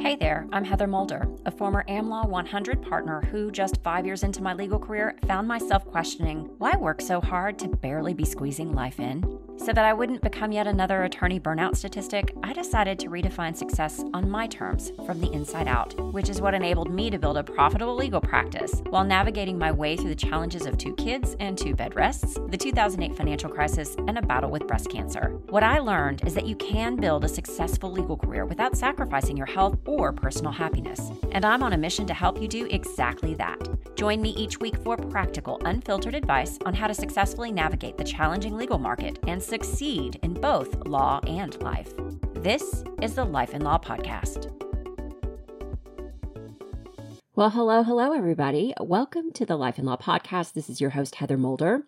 Hey there, I'm Heather Moulder, a former AmLaw 100 partner who, just five years into my legal career, found myself questioning why work so hard to barely be squeezing life in? So that I wouldn't become yet another attorney burnout statistic, I decided to redefine success on my terms from the inside out, which is what enabled me to build a profitable legal practice while navigating my way through the challenges of two kids and two bed rests, the 2008 financial crisis, and a battle with breast cancer. What I learned is that you can build a successful legal career without sacrificing your health or personal happiness. And I'm on a mission to help you do exactly that. Join me each week for practical, unfiltered advice on how to successfully navigate the challenging legal market and succeed in both law and life. This is the Life and Law Podcast. Well, hello, hello, everybody. Welcome to the Life and Law Podcast. This is your host, Heather Moulder.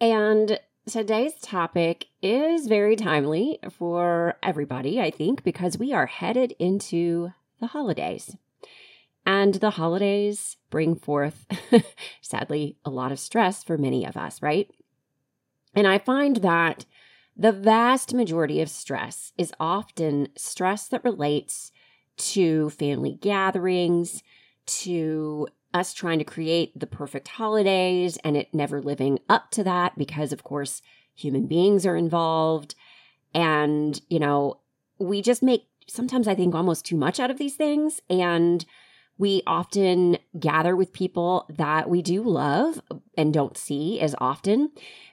And today's topic is very timely for everybody, I think, because we are headed into the holidays. And the holidays bring forth, sadly, a lot of stress for many of us, right? And I find that the vast majority of stress is often stress that relates to family gatherings, to us trying to create the perfect holidays and it never living up to that because, of course, human beings are involved. And, you know, we just make sometimes I think almost too much out of these things. And we often gather with people that we do love and don't see as often.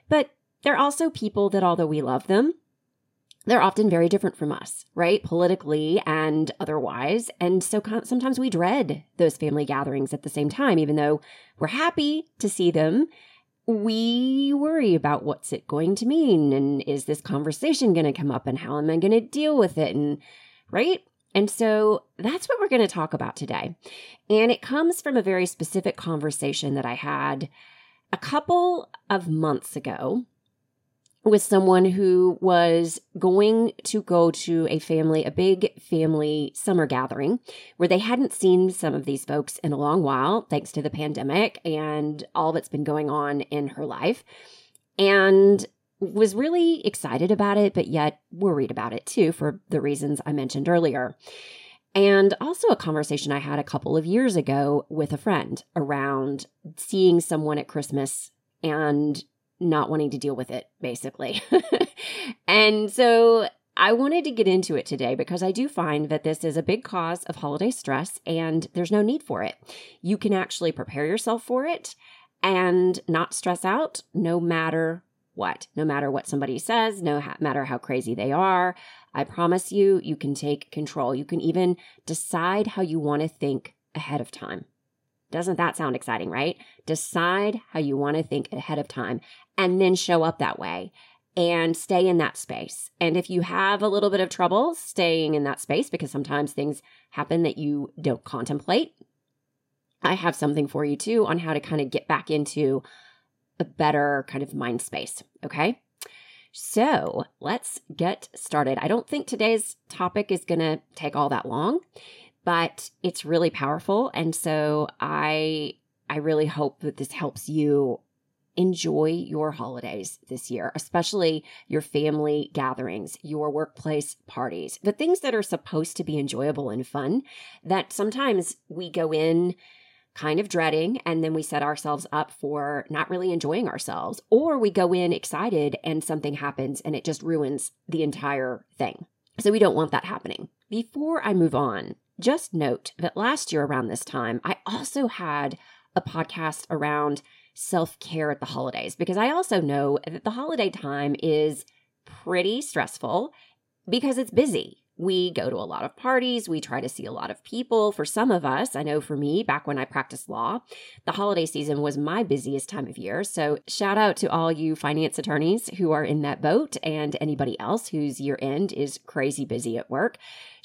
But they're also people that, although we love them, they're often very different from us, right? Politically and otherwise. And so sometimes we dread those family gatherings at the same time, even though we're happy to see them. We worry about what's it going to mean? And is this conversation going to come up? And how am I going to deal with it? And right? And so that's what we're going to talk about today. And it comes from a very specific conversation that I had a couple of months ago with someone who was going to go to a family, a big family summer gathering where they hadn't seen some of these folks in a long while, thanks to the pandemic and all that's been going on in her life. And was really excited about it, but yet worried about it too, for the reasons I mentioned earlier. And also a conversation I had a couple of years ago with a friend around seeing someone at Christmas and not wanting to deal with it, basically. and so I wanted to get into it today because I do find that this is a big cause of holiday stress and there's no need for it. You can actually prepare yourself for it and not stress out no matter what, no matter what somebody says, no matter how crazy they are. I promise you, you can take control. You can even decide how you want to think ahead of time. Doesn't that sound exciting, right? Decide how you want to think ahead of time and then show up that way and stay in that space. And if you have a little bit of trouble staying in that space because sometimes things happen that you don't contemplate, I have something for you too on how to kind of get back into a better kind of mind space. Okay. So let's get started. I don't think today's topic is going to take all that long but it's really powerful. And so I I really hope that this helps you enjoy your holidays this year, especially your family gatherings, your workplace parties, the things that are supposed to be enjoyable and fun that sometimes we go in kind of dreading and then we set ourselves up for not really enjoying ourselves, or we go in excited and something happens and it just ruins the entire thing. So we don't want that happening. Before I move on, just note that last year around this time, I also had a podcast around self care at the holidays because I also know that the holiday time is pretty stressful because it's busy. We go to a lot of parties. We try to see a lot of people. For some of us, I know for me, back when I practiced law, the holiday season was my busiest time of year. So, shout out to all you finance attorneys who are in that boat and anybody else whose year end is crazy busy at work.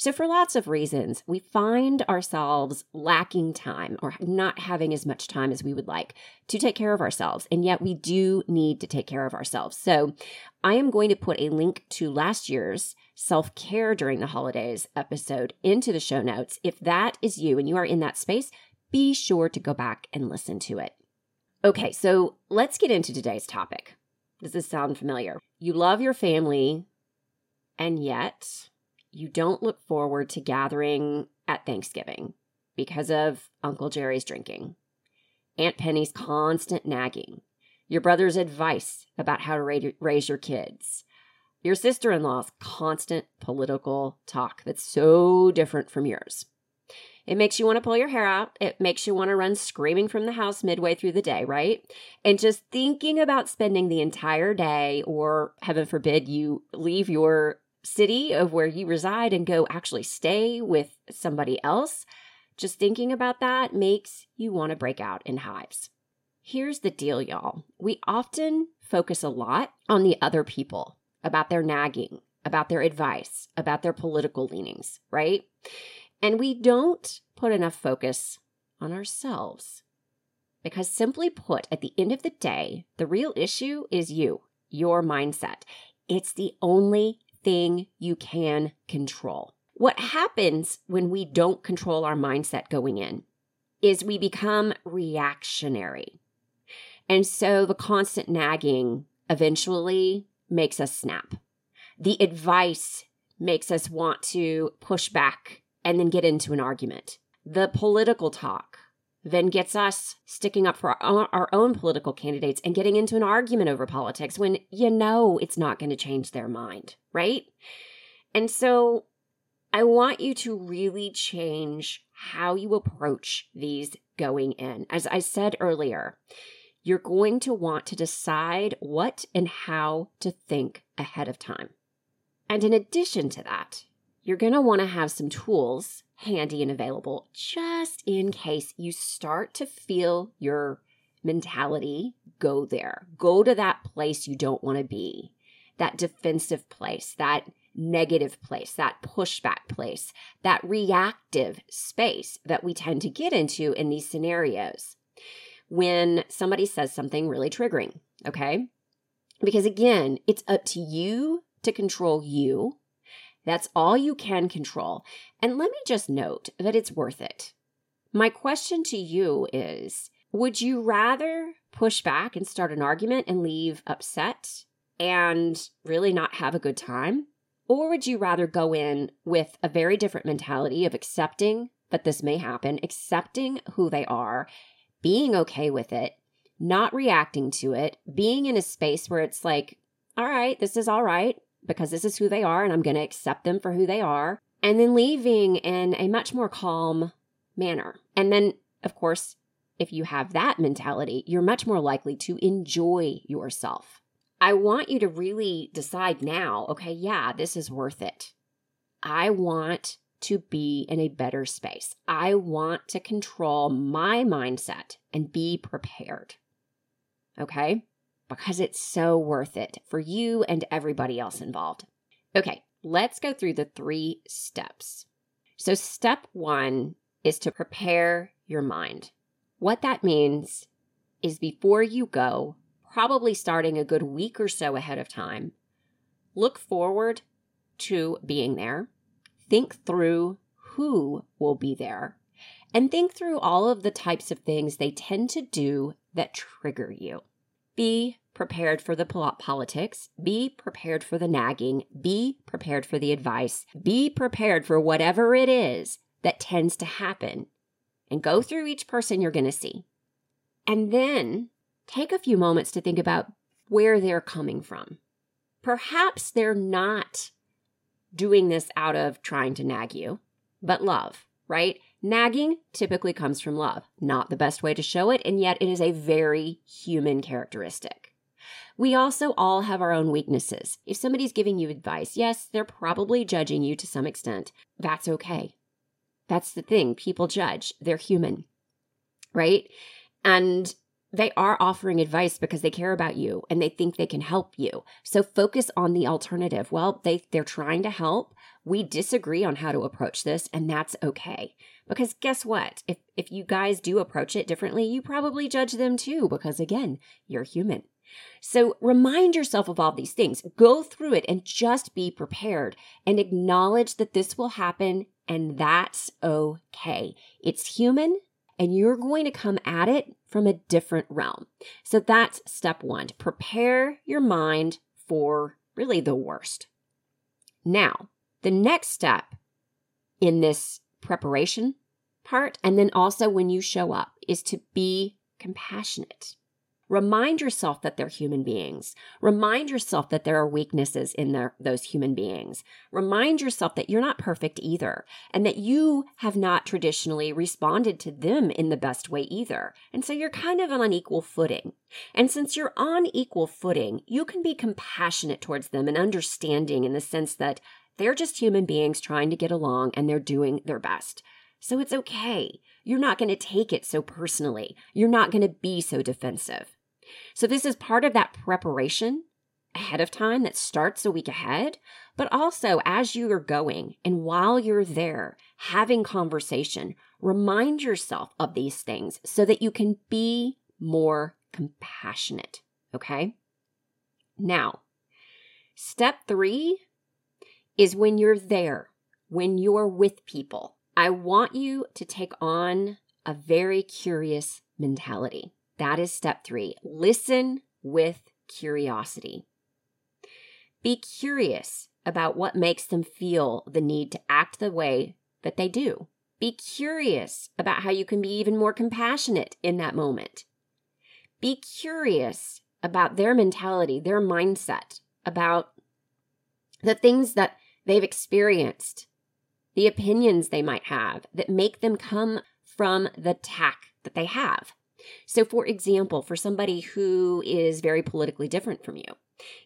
So, for lots of reasons, we find ourselves lacking time or not having as much time as we would like to take care of ourselves. And yet, we do need to take care of ourselves. So, I am going to put a link to last year's self care during the holidays episode into the show notes. If that is you and you are in that space, be sure to go back and listen to it. Okay, so let's get into today's topic. Does this sound familiar? You love your family, and yet you don't look forward to gathering at Thanksgiving because of Uncle Jerry's drinking, Aunt Penny's constant nagging, your brother's advice about how to raise your kids, your sister in law's constant political talk that's so different from yours. It makes you want to pull your hair out. It makes you want to run screaming from the house midway through the day, right? And just thinking about spending the entire day, or heaven forbid, you leave your city of where you reside and go actually stay with somebody else, just thinking about that makes you want to break out in hives. Here's the deal, y'all. We often focus a lot on the other people, about their nagging, about their advice, about their political leanings, right? And we don't put enough focus on ourselves. Because simply put, at the end of the day, the real issue is you, your mindset. It's the only thing you can control. What happens when we don't control our mindset going in is we become reactionary. And so the constant nagging eventually makes us snap. The advice makes us want to push back and then get into an argument. The political talk then gets us sticking up for our, own political candidates and getting into an argument over politics when you know it's not going to change their mind, right? And so I want you to really change how you approach these going in. As I said earlier, you're going to want to decide what and how to think ahead of time. And in addition to that, you're going to want to have some tools handy and available just in case you start to feel your mentality go there. Go to that place you don't want to be, that defensive place, that negative place, that pushback place, that reactive space that we tend to get into in these scenarios when somebody says something really triggering, okay? Because again, it's up to you to control you that's all you can control. And let me just note that it's worth it. My question to you is Would you rather push back and start an argument and leave upset and really not have a good time? Or would you rather go in with a very different mentality of accepting that this may happen, accepting who they are, being okay with it, not reacting to it, being in a space where it's like, all right, this is all right because this is who they are and I'm going to accept them for who they are. And then leaving in a much more calm manner. And then, of course, if you have that mentality, you're much more likely to enjoy yourself. I want you to really decide now okay, yeah, this is worth it. I want to be in a better space. I want to control my mindset and be prepared. Okay because it's so worth it for you and everybody else involved. Okay, let's go through the three steps. So, step one is to prepare your mind. What that means is before you go, probably starting a good week or so ahead of time, look forward to being there, think through who will be there, and think through all of the types of things they tend to do that trigger you. Be prepared for the politics, be prepared for the nagging, be prepared for the advice, be prepared for whatever it is that tends to happen, and go through each person you're going to see. And then take a few moments to think about where they're coming from. Perhaps they're not doing this out of trying to nag you, but love, right? Nagging typically comes from love. Not the best way to show it, and yet it is a very human characteristic. We also all have our own weaknesses. If somebody's giving you advice, yes, they're probably judging you to some extent. That's okay. That's the thing. People judge, they're human, right? And they are offering advice because they care about you and they think they can help you. So focus on the alternative. Well, they they're trying to help. We disagree on how to approach this and that's okay. Because guess what? If if you guys do approach it differently, you probably judge them too because again, you're human. So remind yourself of all these things. Go through it and just be prepared and acknowledge that this will happen and that's okay. It's human and you're going to come at it from a different realm. So that's step one. Prepare your mind for really the worst. Now, The next step in this preparation part, and then also when you show up, is to be compassionate. Remind yourself that they're human beings. Remind yourself that there are weaknesses in their, those human beings. Remind yourself that you're not perfect either and that you have not traditionally responded to them in the best way either. And so you're kind of on equal footing. And since you're on equal footing, you can be compassionate towards them and understanding in the sense that they're just human beings trying to get along and they're doing their best. So it's okay. You're not going to take it so personally. You're not going to be so defensive. So, this is part of that preparation ahead of time that starts a week ahead, but also as you are going and while you're there having conversation, remind yourself of these things so that you can be more compassionate. Okay. Now, step three is when you're there, when you're with people. I want you to take on a very curious mentality. That is step three. Listen with curiosity. Be curious about what makes them feel the need to act the way that they do. Be curious about how you can be even more compassionate in that moment. Be curious about their mentality, their mindset, about the things that they've experienced, the opinions they might have that make them come from the tack that they have. So, for example, for somebody who is very politically different from you,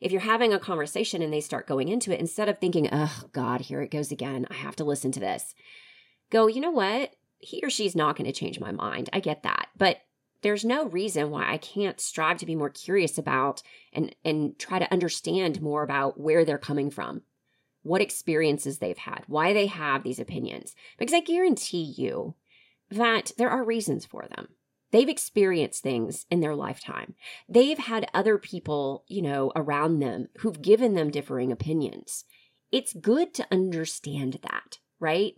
if you're having a conversation and they start going into it, instead of thinking, oh, God, here it goes again, I have to listen to this, go, you know what? He or she's not going to change my mind. I get that. But there's no reason why I can't strive to be more curious about and, and try to understand more about where they're coming from what experiences they've had, why they have these opinions. Because I guarantee you that there are reasons for them. They've experienced things in their lifetime. They've had other people, you know, around them who've given them differing opinions. It's good to understand that, right?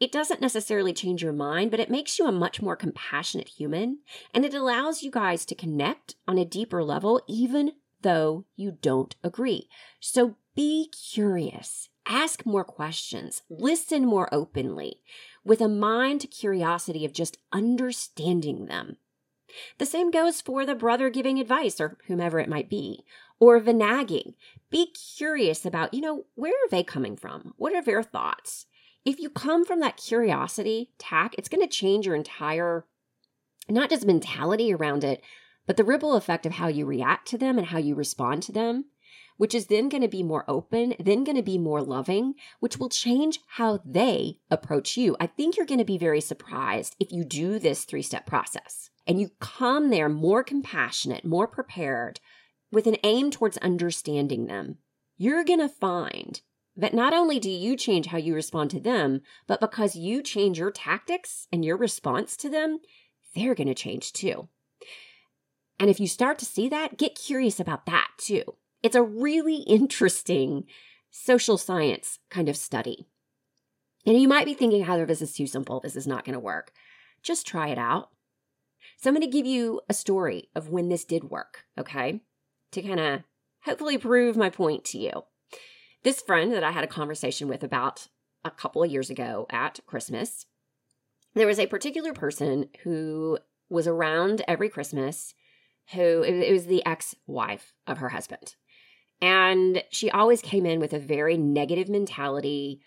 It doesn't necessarily change your mind, but it makes you a much more compassionate human. And it allows you guys to connect on a deeper level, even though you don't agree. So be curious, ask more questions, listen more openly, with a mind to curiosity of just understanding them. The same goes for the brother giving advice or whomever it might be, or the nagging. Be curious about, you know, where are they coming from? What are their thoughts? If you come from that curiosity tack, it's going to change your entire, not just mentality around it, but the ripple effect of how you react to them and how you respond to them which is then going to be more open, then going to be more loving, which will change how they approach you. I think you're going to be very surprised if you do this three step process and you come there more compassionate, more prepared, with an aim towards understanding them. You're going to find that not only do you change how you respond to them, but because you change your tactics and your response to them, they're going to change too. And if you start to see that, get curious about that too. It's a really interesting social science kind of study. And you might be thinking, Heather, this is too simple. This is not going to work. Just try it out. So I'm going to give you a story of when this did work, okay? To kind of hopefully prove my point to you. This friend that I had a conversation with about a couple of years ago at Christmas, there was a particular person who was around every Christmas who it was the ex-wife of her husband and she always came in with a very negative mentality.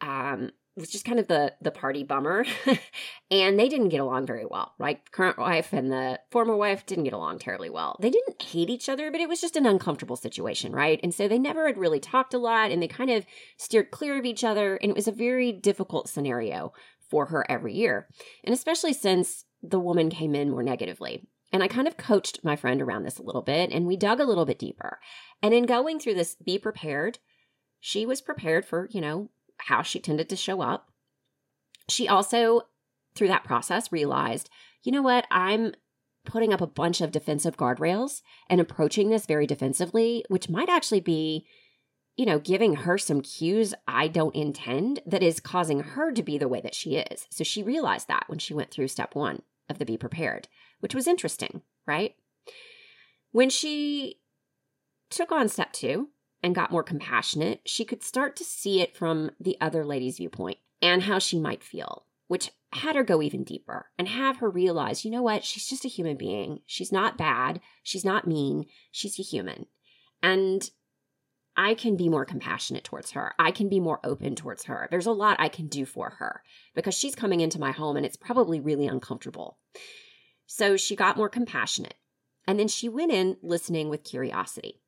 Um, was just kind of the the party bummer, and they didn't get along very well. Right, current wife and the former wife didn't get along terribly well. They didn't hate each other, but it was just an uncomfortable situation, right? And so they never had really talked a lot, and they kind of steered clear of each other, and it was a very difficult scenario for her every year, and especially since the woman came in more negatively. And I kind of coached my friend around this a little bit and we dug a little bit deeper. And in going through this, be prepared, she was prepared for, you know, how she tended to show up. She also, through that process, realized, you know what, I'm putting up a bunch of defensive guardrails and approaching this very defensively, which might actually be, you know, giving her some cues I don't intend that is causing her to be the way that she is. So she realized that when she went through step one of the be prepared which was interesting, right? When she took on step two and got more compassionate, she could start to see it from the other lady's viewpoint and how she might feel, which had her go even deeper and have her realize, you know what, she's just a human being. She's not bad. She's not mean. She's a human. And I can be more compassionate towards her. I can be more open towards her. There's a lot I can do for her because she's coming into my home and it's probably really uncomfortable. So she got more compassionate. And then she went in listening with curiosity.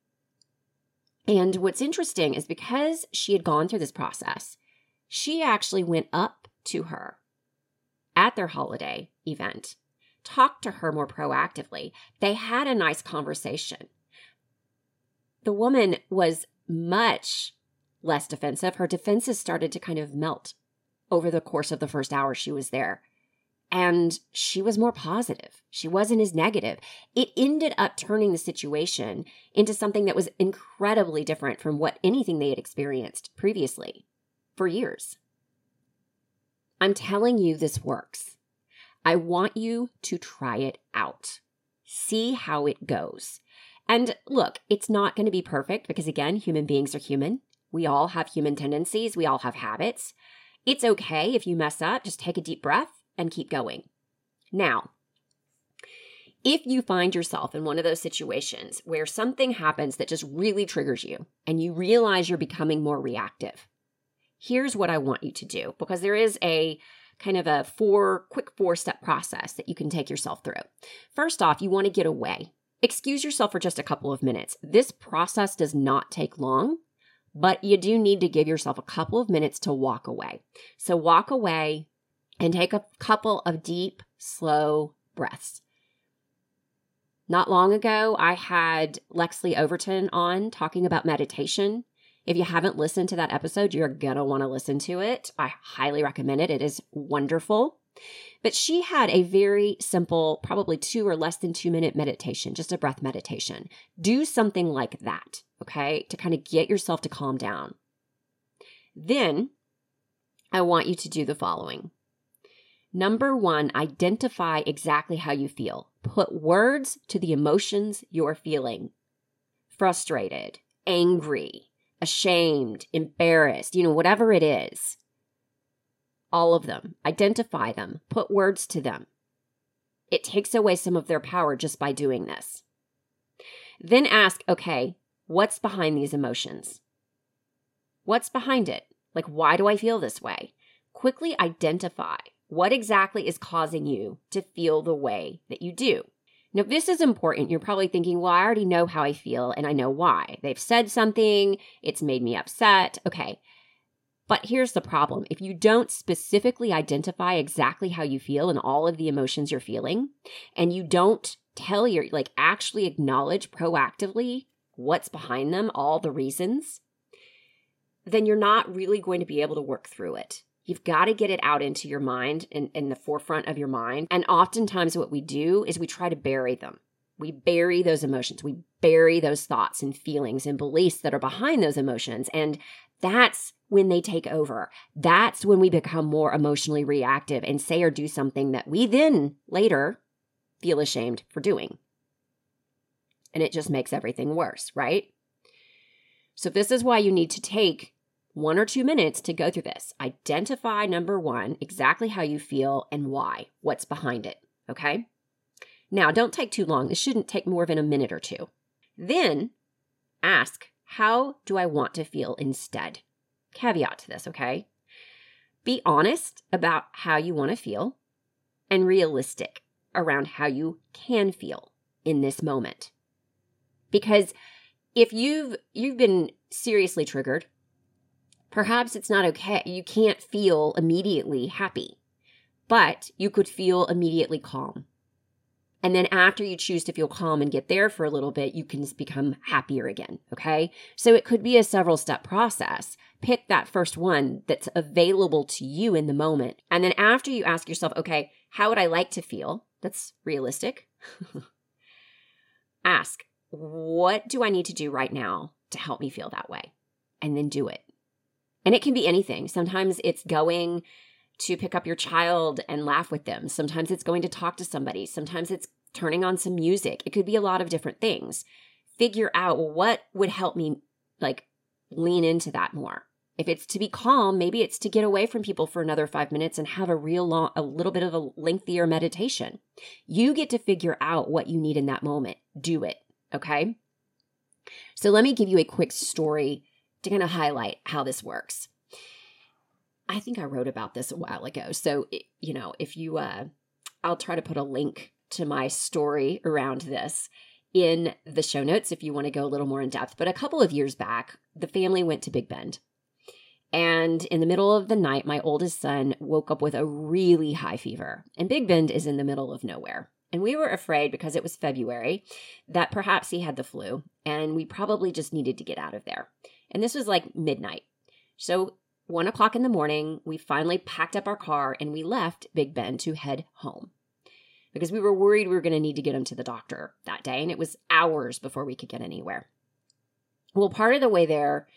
And what's interesting is because she had gone through this process, she actually went up to her at their holiday event, talked to her more proactively. They had a nice conversation. The woman was much less defensive. Her defenses started to kind of melt over the course of the first hour she was there. And she was more positive. She wasn't as negative. It ended up turning the situation into something that was incredibly different from what anything they had experienced previously for years. I'm telling you, this works. I want you to try it out. See how it goes. And look, it's not going to be perfect because, again, human beings are human. We all have human tendencies, we all have habits. It's okay if you mess up, just take a deep breath and keep going. Now, if you find yourself in one of those situations where something happens that just really triggers you and you realize you're becoming more reactive, here's what I want you to do because there is a kind of a four quick four step process that you can take yourself through. First off, you want to get away. Excuse yourself for just a couple of minutes. This process does not take long, but you do need to give yourself a couple of minutes to walk away. So walk away and take a couple of deep, slow breaths. Not long ago, I had Lexley Overton on talking about meditation. If you haven't listened to that episode, you're going to want to listen to it. I highly recommend it. It is wonderful. But she had a very simple, probably two or less than two minute meditation, just a breath meditation. Do something like that, okay, to kind of get yourself to calm down. Then I want you to do the following. Number one, identify exactly how you feel. Put words to the emotions you're feeling frustrated, angry, ashamed, embarrassed, you know, whatever it is all of them, identify them, put words to them. It takes away some of their power just by doing this. Then ask, okay, what's behind these emotions? What's behind it? Like, why do I feel this way? Quickly identify what exactly is causing you to feel the way that you do. Now, this is important. You're probably thinking, well, I already know how I feel and I know why. They've said something, it's made me upset. Okay, but here's the problem if you don't specifically identify exactly how you feel and all of the emotions you're feeling, and you don't tell your, like, actually acknowledge proactively what's behind them, all the reasons, then you're not really going to be able to work through it. You've got to get it out into your mind and in the forefront of your mind. And oftentimes, what we do is we try to bury them. We bury those emotions. We bury those thoughts and feelings and beliefs that are behind those emotions. And that's when they take over. That's when we become more emotionally reactive and say or do something that we then later feel ashamed for doing. And it just makes everything worse, right? So, this is why you need to take one or two minutes to go through this. Identify number one, exactly how you feel and why, what's behind it. Okay. Now, don't take too long. This shouldn't take more than a minute or two. Then ask, how do I want to feel instead? Caveat to this, okay? Be honest about how you want to feel and realistic around how you can feel in this moment. Because if you've you've been seriously triggered, perhaps it's not okay. You can't feel immediately happy, but you could feel immediately calm and then after you choose to feel calm and get there for a little bit, you can become happier again. Okay. So it could be a several step process. Pick that first one that's available to you in the moment. And then after you ask yourself, okay, how would I like to feel? That's realistic. ask, what do I need to do right now to help me feel that way? And then do it. And it can be anything. Sometimes it's going to pick up your child and laugh with them. Sometimes it's going to talk to somebody. Sometimes it's turning on some music. It could be a lot of different things. Figure out what would help me like lean into that more. If it's to be calm, maybe it's to get away from people for another five minutes and have a real long, a little bit of a lengthier meditation. You get to figure out what you need in that moment. Do it. Okay. So let me give you a quick story to kind of highlight how this works. I think I wrote about this a while ago. So, you know, if you, uh, I'll try to put a link to my story around this in the show notes if you want to go a little more in depth. But a couple of years back, the family went to Big Bend. And in the middle of the night, my oldest son woke up with a really high fever. And Big Bend is in the middle of nowhere. And we were afraid because it was February that perhaps he had the flu and we probably just needed to get out of there. And this was like midnight. So, one o'clock in the morning, we finally packed up our car and we left Big Bend to head home because we were worried we were going to need to get him to the doctor that day. And it was hours before we could get anywhere. Well, part of the way there,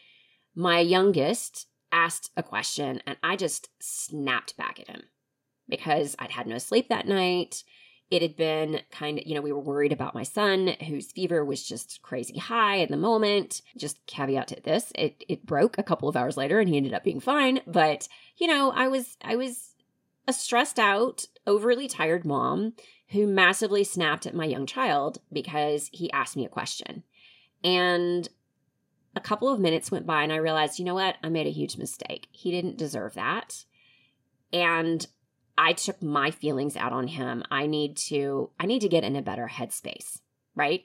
my youngest asked a question and I just snapped back at him because I'd had no sleep that night. It had been kind of, you know, we were worried about my son whose fever was just crazy high at the moment. Just caveat to this, it it broke a couple of hours later and he ended up being fine, but you know, I was I was a stressed out, overly tired mom who massively snapped at my young child because he asked me a question. And a couple of minutes went by and I realized, you know what? I made a huge mistake. He didn't deserve that. And I took my feelings out on him. I need to I need to get in a better headspace, right?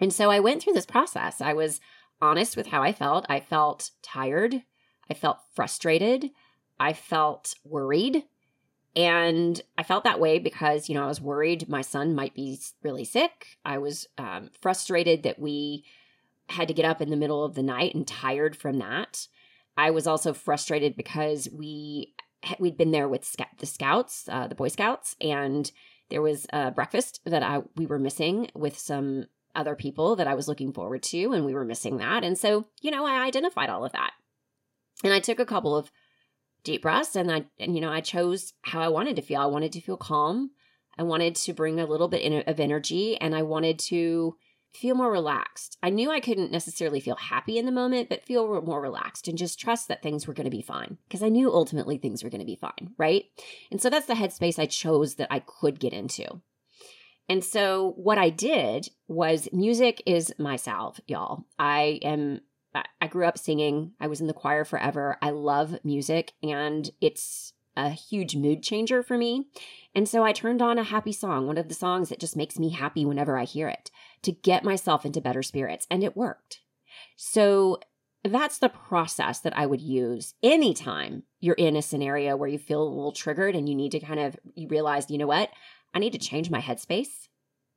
And so I went through this process. I was honest with how I felt. I felt tired. I felt frustrated. I felt worried. And I felt that way because, you know, I was worried my son might be really sick. I was um, frustrated that we had to get up in the middle of the night and tired from that. I was also frustrated because we we'd been there with the scouts, uh, the Boy Scouts, and there was a breakfast that I we were missing with some other people that I was looking forward to, and we were missing that. And so, you know, I identified all of that, and I took a couple of deep breaths, and I, and you know, I chose how I wanted to feel. I wanted to feel calm. I wanted to bring a little bit of energy, and I wanted to feel more relaxed. I knew I couldn't necessarily feel happy in the moment, but feel more relaxed and just trust that things were going to be fine because I knew ultimately things were going to be fine, right? And so that's the headspace I chose that I could get into. And so what I did was music is my salve, y'all. I am I grew up singing. I was in the choir forever. I love music and it's a huge mood changer for me. And so I turned on a happy song, one of the songs that just makes me happy whenever I hear it, to get myself into better spirits. And it worked. So that's the process that I would use anytime you're in a scenario where you feel a little triggered and you need to kind of you realize, you know what? I need to change my headspace.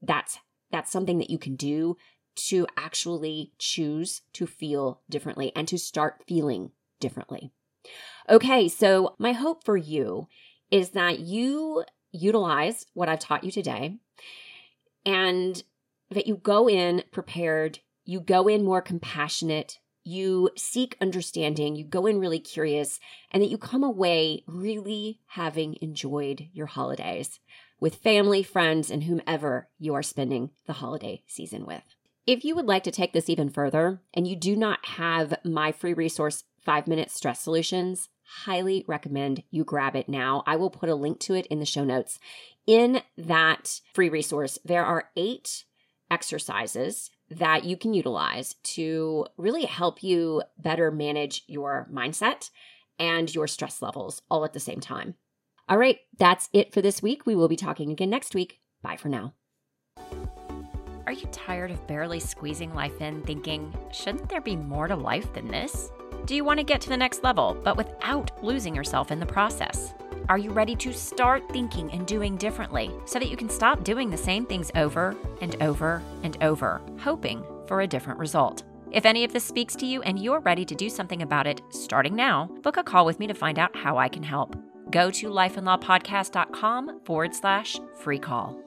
That's that's something that you can do to actually choose to feel differently and to start feeling differently. Okay, so my hope for you is that you utilize what I've taught you today and that you go in prepared, you go in more compassionate, you seek understanding, you go in really curious, and that you come away really having enjoyed your holidays with family, friends, and whomever you are spending the holiday season with. If you would like to take this even further and you do not have my free resource, Five Minute Stress Solutions, highly recommend you grab it now. I will put a link to it in the show notes. In that free resource, there are eight exercises that you can utilize to really help you better manage your mindset and your stress levels all at the same time. All right, that's it for this week. We will be talking again next week. Bye for now. Are you tired of barely squeezing life in, thinking, shouldn't there be more to life than this? Do you want to get to the next level, but without losing yourself in the process? Are you ready to start thinking and doing differently so that you can stop doing the same things over and over and over, hoping for a different result? If any of this speaks to you and you're ready to do something about it starting now, book a call with me to find out how I can help. Go to lifeandlawpodcast.com forward slash free call.